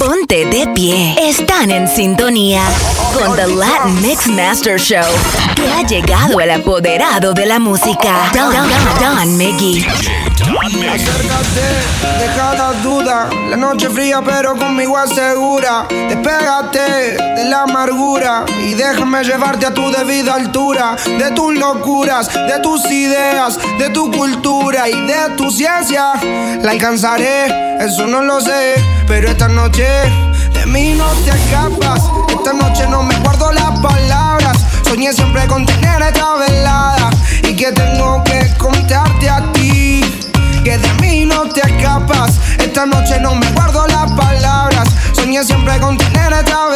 Ponte de pie. Están en sintonía con The Latin Mix Master Show. Que ha llegado el apoderado de la música. Don, Don, Don Miggy. Acércate, deja la duda. La noche fría, pero conmigo asegura. Despégate de la amargura y déjame llevarte a tu debida altura. De tus locuras, de tus ideas, de tu cultura y de tu ciencia. La alcanzaré, eso no lo sé, pero esta noche de mí no te escapas. Esta noche no me guardo las palabras. Soñé siempre con tener esta velada y que tengo que contarte a ti que de mí no te escapas. Esta noche no me guardo las palabras. Soñé siempre con tener esta velada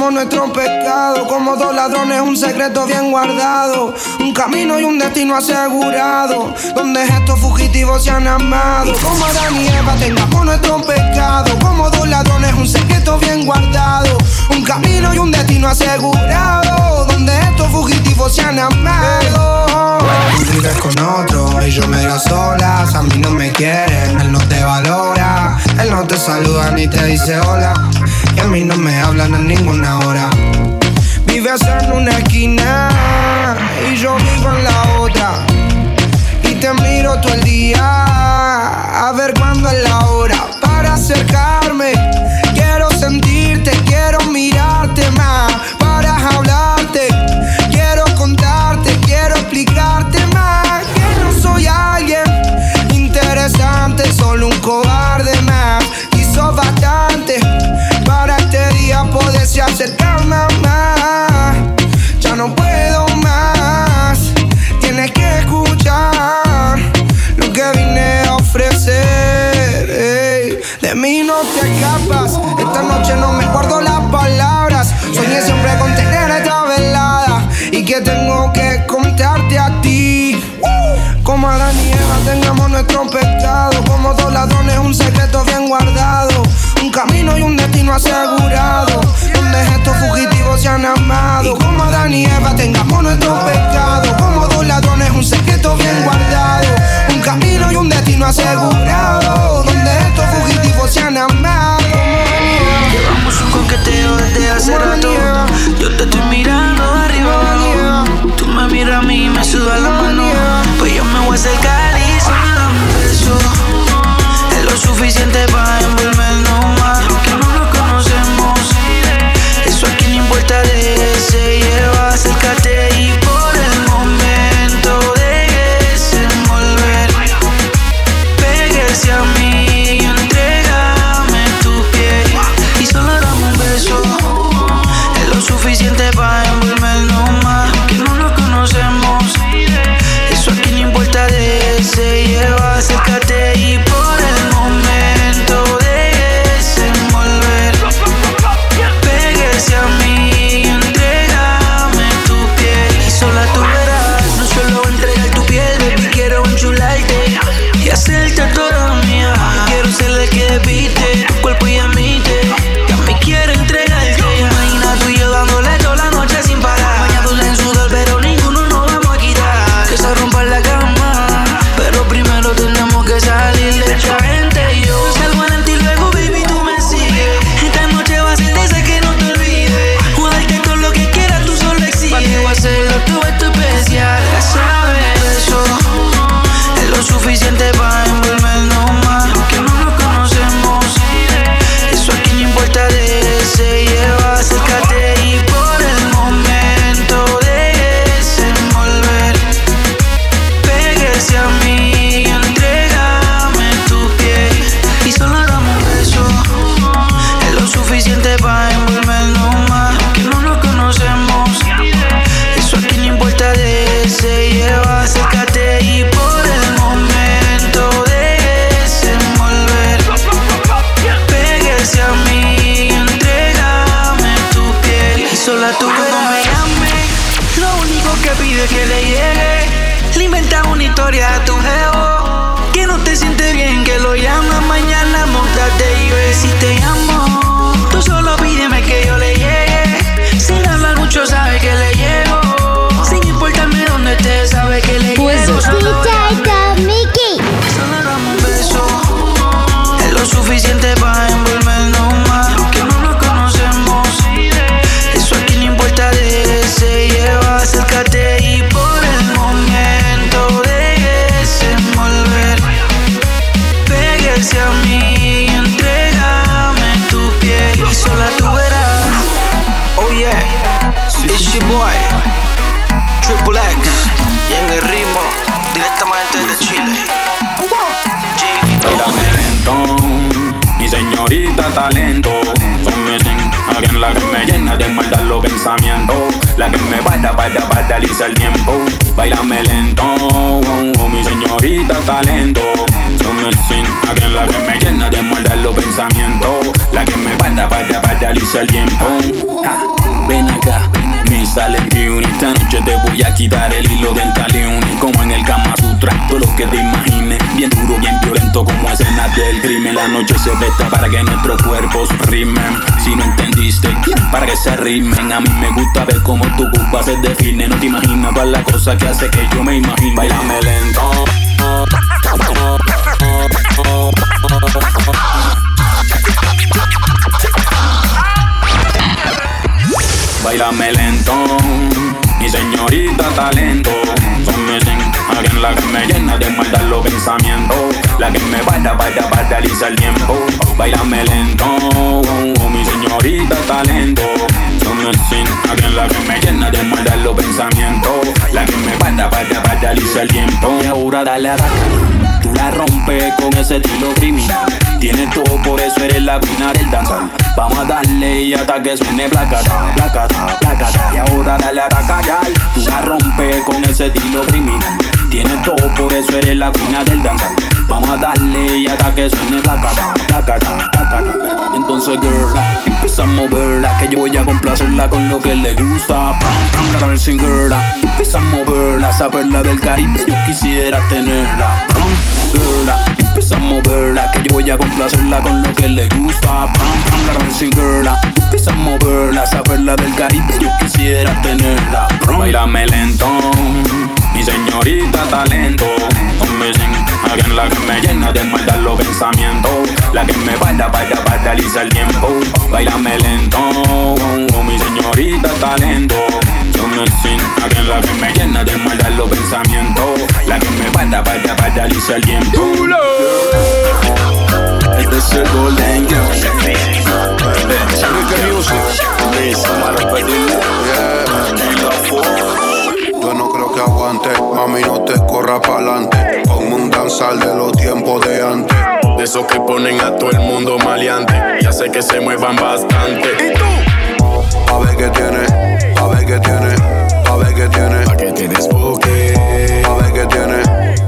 Eva tengamos nuestro pecado. Como dos ladrones, un secreto bien guardado. Un camino y un destino asegurado. Donde estos fugitivos se han amado. Como Adán y Eva tengamos nuestro pecado. Como dos ladrones, un secreto bien guardado. Un camino y un destino asegurado. Donde estos fugitivos se han amado. Tú vives con otro y yo me las solas. A mí no me quieren, él no te valora. Él no te saluda ni te dice hola. Y a mí no me hablan en ninguna hora. Vives en una esquina y yo vivo en la otra. Y te miro todo el día a ver cuándo es la hora para acercarme. Quiero sentirte, quiero mirarte más para hablarte. Quiero contarte, quiero explicarte más que no soy alguien interesante, solo un cobarde no puedo más, tienes que escuchar lo que vine a ofrecer. De mí no te escapas, esta noche no me guardo las palabras. Soñé siempre con tener esta velada y que tengo que contarte a ti. Como Adán y Eva tengamos nuestro pecado Como dos ladrones un secreto bien guardado Un camino y un destino asegurado Donde estos fugitivos se han amado. Como Adán y Eva tengamos nuestro pecado. Como dos ladrones un secreto bien guardado. Un camino y un destino asegurado. Donde estos fugitivos se han amado. Llevamos un coqueteo desde hace rato. Yo te estoy mirando de arriba abajo. Tú me miras a mí y me suda la mano. Pues yo me voy a acercar alguien la que me llena de maldad los pensamientos. La que me vaya, vaya, paraliza el tiempo. Bailame lento, oh, oh, mi señorita talento. Son missing, alguien la que me llena de maldad los pensamientos. La que me vaya, vaya, paraliza el tiempo. ven acá me sale Beauty Esta noche te voy a quitar el hilo dental y Como en el Kama Sutra, todo lo que te imagines Bien duro, bien violento como escenas del crimen. La noche se presta para que nuestros cuerpos rimen. Si no entendiste, para que se rimen A mí me gusta ver cómo tu culpa se define. No te imaginas todas las cosas que hace que yo me imagine. Bailame lento. Bailame lento, mi señorita talento. La que me llena de maldad los pensamientos. La que me vaya, vaya, paraliza el tiempo. Bailame lento, mi señorita talento. Son missing, alguien la que me llena de maldad los pensamientos. La que me vaya, vaya, paraliza el tiempo. Y ahora dale a la Tú la rompes con ese estilo criminal. Tienes todo, por eso eres la reina del danzar. Vamos a darle y hasta que suene placata, placata, placata. Y ahora dale a callar. Tú la rompes con ese estilo criminal. Tienes todo, por eso eres la reina del danzar. Vamos a darle y hasta que suene placata, placata, placata. Entonces, girl, empieza a moverla. Que yo voy a complacerla con lo que le gusta. Pam, pam, sin girl. Empieza a moverla, saberla del Caribe. Yo quisiera tenerla. Pam, Empieza a moverla, que yo voy a complacerla con lo que le gusta. Pam, pam, dancing girl. Empieza a moverla, saberla del Caribe, yo quisiera tenerla. Bailame lento, mi señorita talento. Alguien la que me llena de maldad los pensamientos. La que me vaya, vaya, paraliza el tiempo. Bailame lento, mi señorita talento. Yo sin alguien la que me llena de maldad los pensamientos. La que me vaya, vaya, paraliza el tiempo. Este es el Golden Yo pa'lante Como un danzal de los tiempos de antes De esos que ponen a todo el mundo maleante Ya sé que se muevan bastante ¿Y tú? A ver qué tiene, a ver qué tiene, a ver qué tiene Pa' que te desboque A ver qué tiene,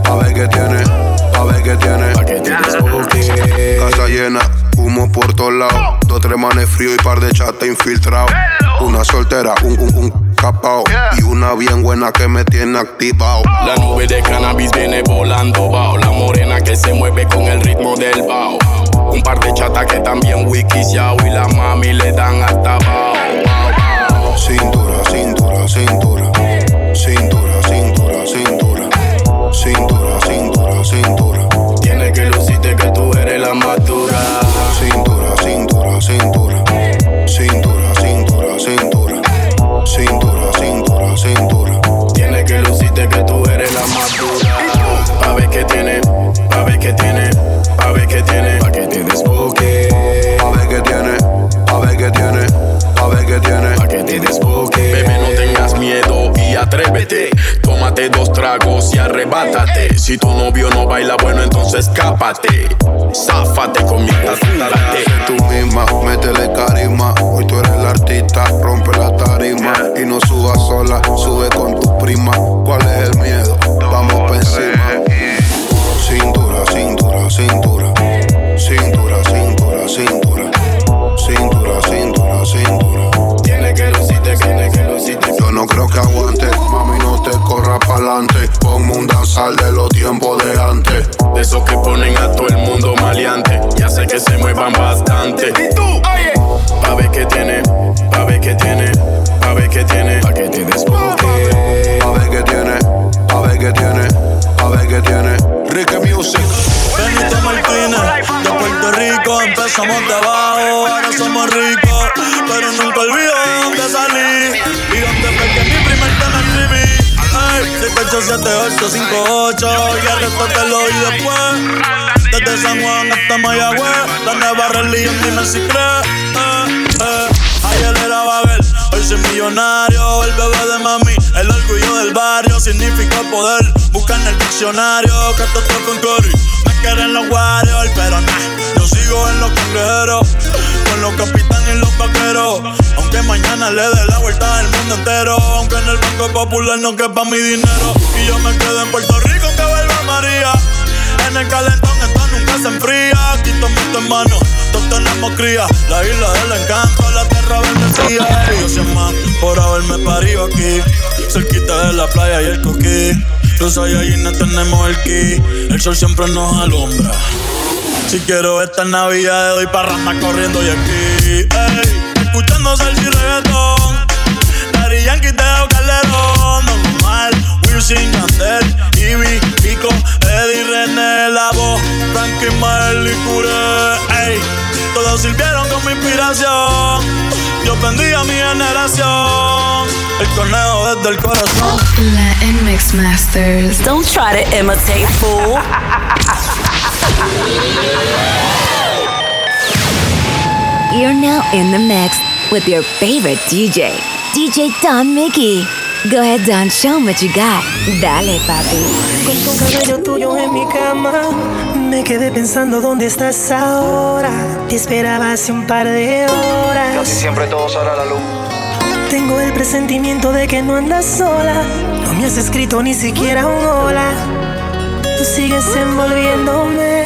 a ver qué tiene a ver qué tiene. Pa' que te Casa llena, humo por todos lados. Dos, tres manes frío y par de chata infiltrado. Una soltera, un, un, un Y una bien buena que me tiene activado. La nube de cannabis viene volando, bao. La morena que se mueve con el ritmo del bao. Un par de chata que también wikisiao. Y la Dos tragos y arrebátate. Si tu novio no baila bueno, entonces escápate. Záfate conmigo, date. Tú Empezamos de abajo, ahora somos ricos, pero nunca olvido de dónde salí y dónde fue que mi primer tema escribí. Ay, 787858 y el resto te lo oí después. Desde San Juan hasta Mayagüez, la nueva religión, dime si crees. Ayer era Babel, hoy soy millonario, el bebé de mami, el orgullo del barrio, significa poder. Busca en el diccionario, catástrofe en Curry, quieren los warriors, pero nah, yo sigo en los cangrejeros, con los capitanes y los vaqueros. Aunque mañana le dé la vuelta al mundo entero, aunque en el Banco Popular no quepa mi dinero. Y yo me quedo en Puerto Rico que vuelva María. En el calentón esto nunca se enfría. Aquí tomo tu hermano, todos tenemos cría. La isla del encanto, la tierra bendecida. Yo sé más por haberme parido aquí. Cerquita de la playa y el coquí. Los no tenemos el ki. El sol siempre nos alumbra. Si quiero esta Navidad, doy parranda corriendo y aquí. Ey, escuchando salsa y reggaetón. Daddy Yankee, Teo Calderón. Normal, Wilson, Yandel, Ivy, Pico, Eddie, René, La Voz, Frankie, Mael y Cure. Todos sirvieron con mi inspiración. Yo bendiga a mi generación. El conejo desde el corazón. Latin Mix Masters. Don't try to imitate, fool. You're now in the mix with your favorite DJ, DJ Don Mickey. Go ahead, Don, show me what you got. Dale, papi. Con tu cabello tuyo en mi cama, me quedé pensando dónde estás ahora. Te esperaba hace un par de horas. Casi siempre todo sale la luz. Tengo el presentimiento de que no andas sola. No me has escrito ni siquiera un hola. Tú sigues envolviéndome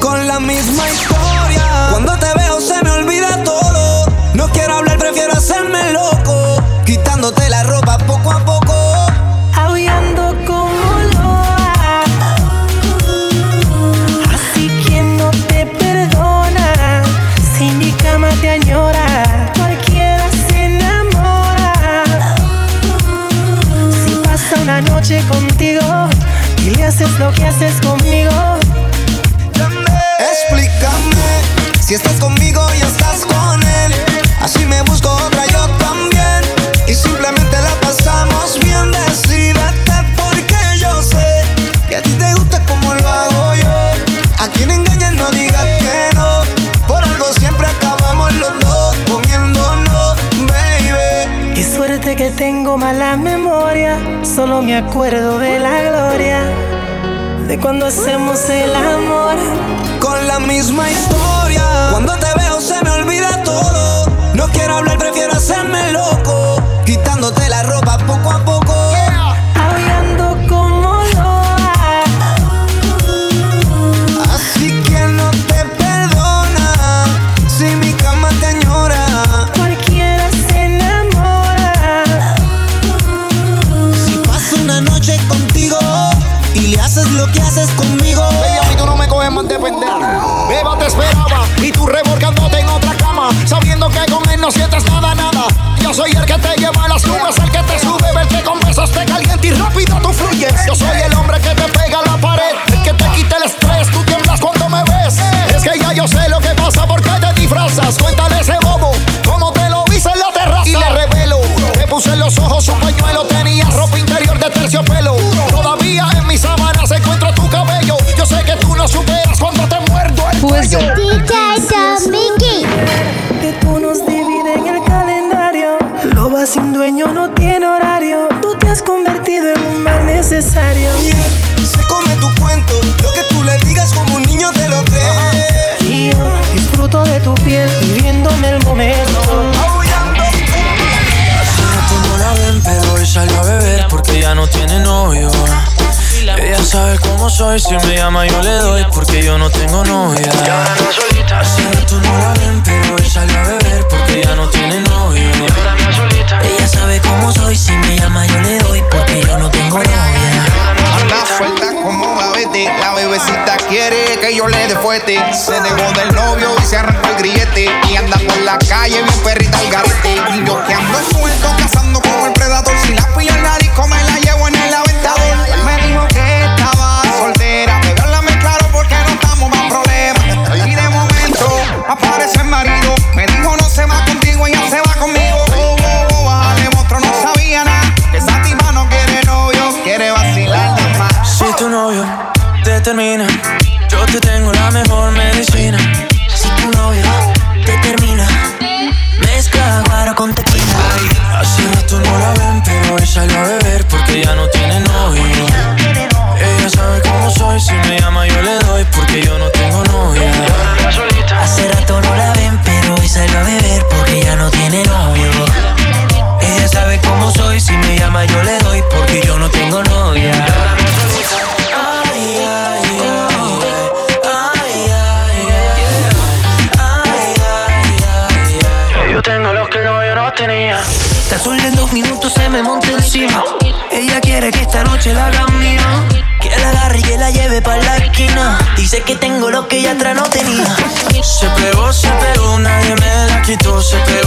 con la misma historia. Cuando te veo se me olvida todo. No quiero hablar, prefiero hacerme loco. Quitándote la ropa poco a poco. Que tengo mala memoria. Solo me acuerdo de la gloria. De cuando hacemos el amor con la misma historia. Cuando te veo se me olvida todo. No quiero hablar, prefiero hacerme loco. Quitándote la ropa poco a poco. Soy el que te sabe cómo soy, si me llama yo le doy porque yo no tengo novia. Hace rato no la ven, pero hoy salió a beber porque ya no tiene novio. Ella sabe cómo soy, si me llama yo le doy porque yo no tengo novia. Anda suelta como babete, la bebecita quiere que yo le dé fuerte. Se dejó del novio y se arrancó el grillete. Y anda por la calle bien perrita al garete. Y yo que ando suelto, cazando como el predador. Si la termina, sol en dos minutos se me monta encima. Ella quiere que esta noche la haga mía. Que la agarre y que la lleve pa' la esquina. Dice que tengo lo que ella atrás no tenía. Se pegó, se pegó, nadie me la quitó, se pegó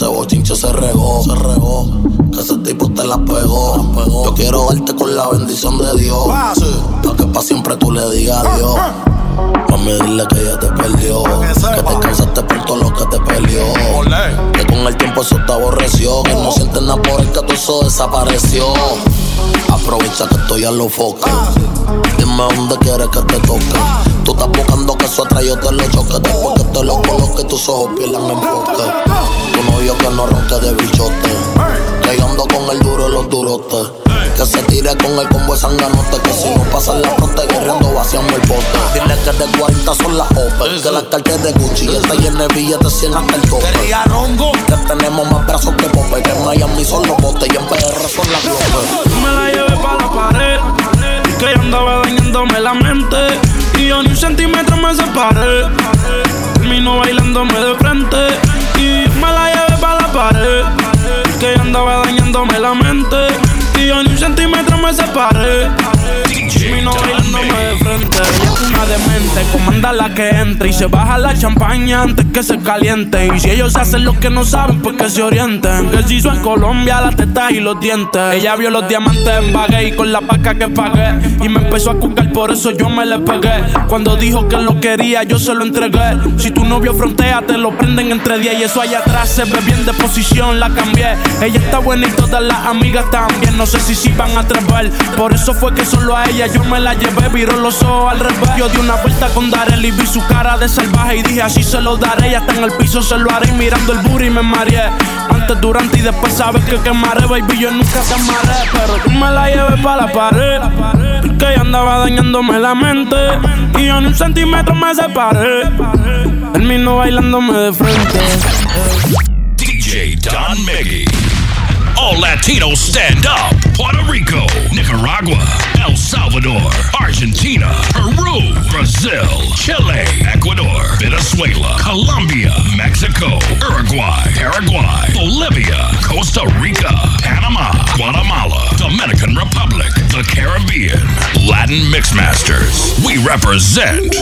ese bochinche se regó, se regó. Que ese tipo te la pegó, la pegó. Yo quiero darte con la bendición de Dios. Sí. Pa' que pa' siempre tú le digas adiós. Mami, dile que ella te perdió. Que, te cansaste por todo lo que te peleó. Que con el tiempo eso te aborreció. Que no sientes nada por el que tu eso desapareció. Aprovecha que estoy a los focos. Dime dónde quieres que te toque. Tú estás buscando que eso atrás yo te lo choque. Después que te lo coloque, tus ojos pierdan enfoque novio que no ronque de bichote. Que yo ando con el duro y los durotes. Que se tire con el combo de sanganote. Que si no pasan la fronte guerreando vaciamos el bote. Dile que de 40 son las OPE. Que las cartas de Gucci. Y está llena de billetes 100 hasta el tope. Que tenemos más brazos que Pope. Que en Miami son los botes y en PR son las globes. Me la llevé pa' la pared. Que yo andaba dañándome la mente. Y yo ni un centímetro me separé. Termino bailándome de frente. Y me la llevé pa' Comanda la que entre. Y se baja la champaña antes que se caliente. Y si ellos hacen lo que no saben, pues que se orienten. Que se hizo en Colombia las tetas y los dientes. Ella vio los diamantes en bagué y con la paca que pagué. Y me empezó a cucar, por eso yo me le pegué. Cuando dijo que lo quería, yo se lo entregué. Si tu novio frontea, te lo prenden entre 10. Y eso allá atrás se ve bien de posición, la cambié. Ella está buena y todas las amigas también. No sé si sí van a atrever. Por eso fue que solo a ella yo me la llevé. Viró los ojos al revés. Yo di una vuelta con Darel y vi su cara de salvaje. Y dije así se lo daré. Ella está en el piso, se lo haré. Mirando el booty me mareé. Antes, durante y después sabes que quemaré, baby. Yo nunca te amaré. Pero tú me la llevé para la pared. Porque ella andaba dañándome la mente. Y yo ni un centímetro me separé. Termino bailándome de frente. DJ Don Miggy. All Latinos stand up. Puerto Rico, Nicaragua, El Salvador, Argentina, Peru, Brazil, Chile, Ecuador, Venezuela, Colombia, Mexico, Uruguay, Paraguay, Bolivia, Costa Rica, Panama, Guatemala, Dominican Republic, the Caribbean, Latin Mixmasters. We represent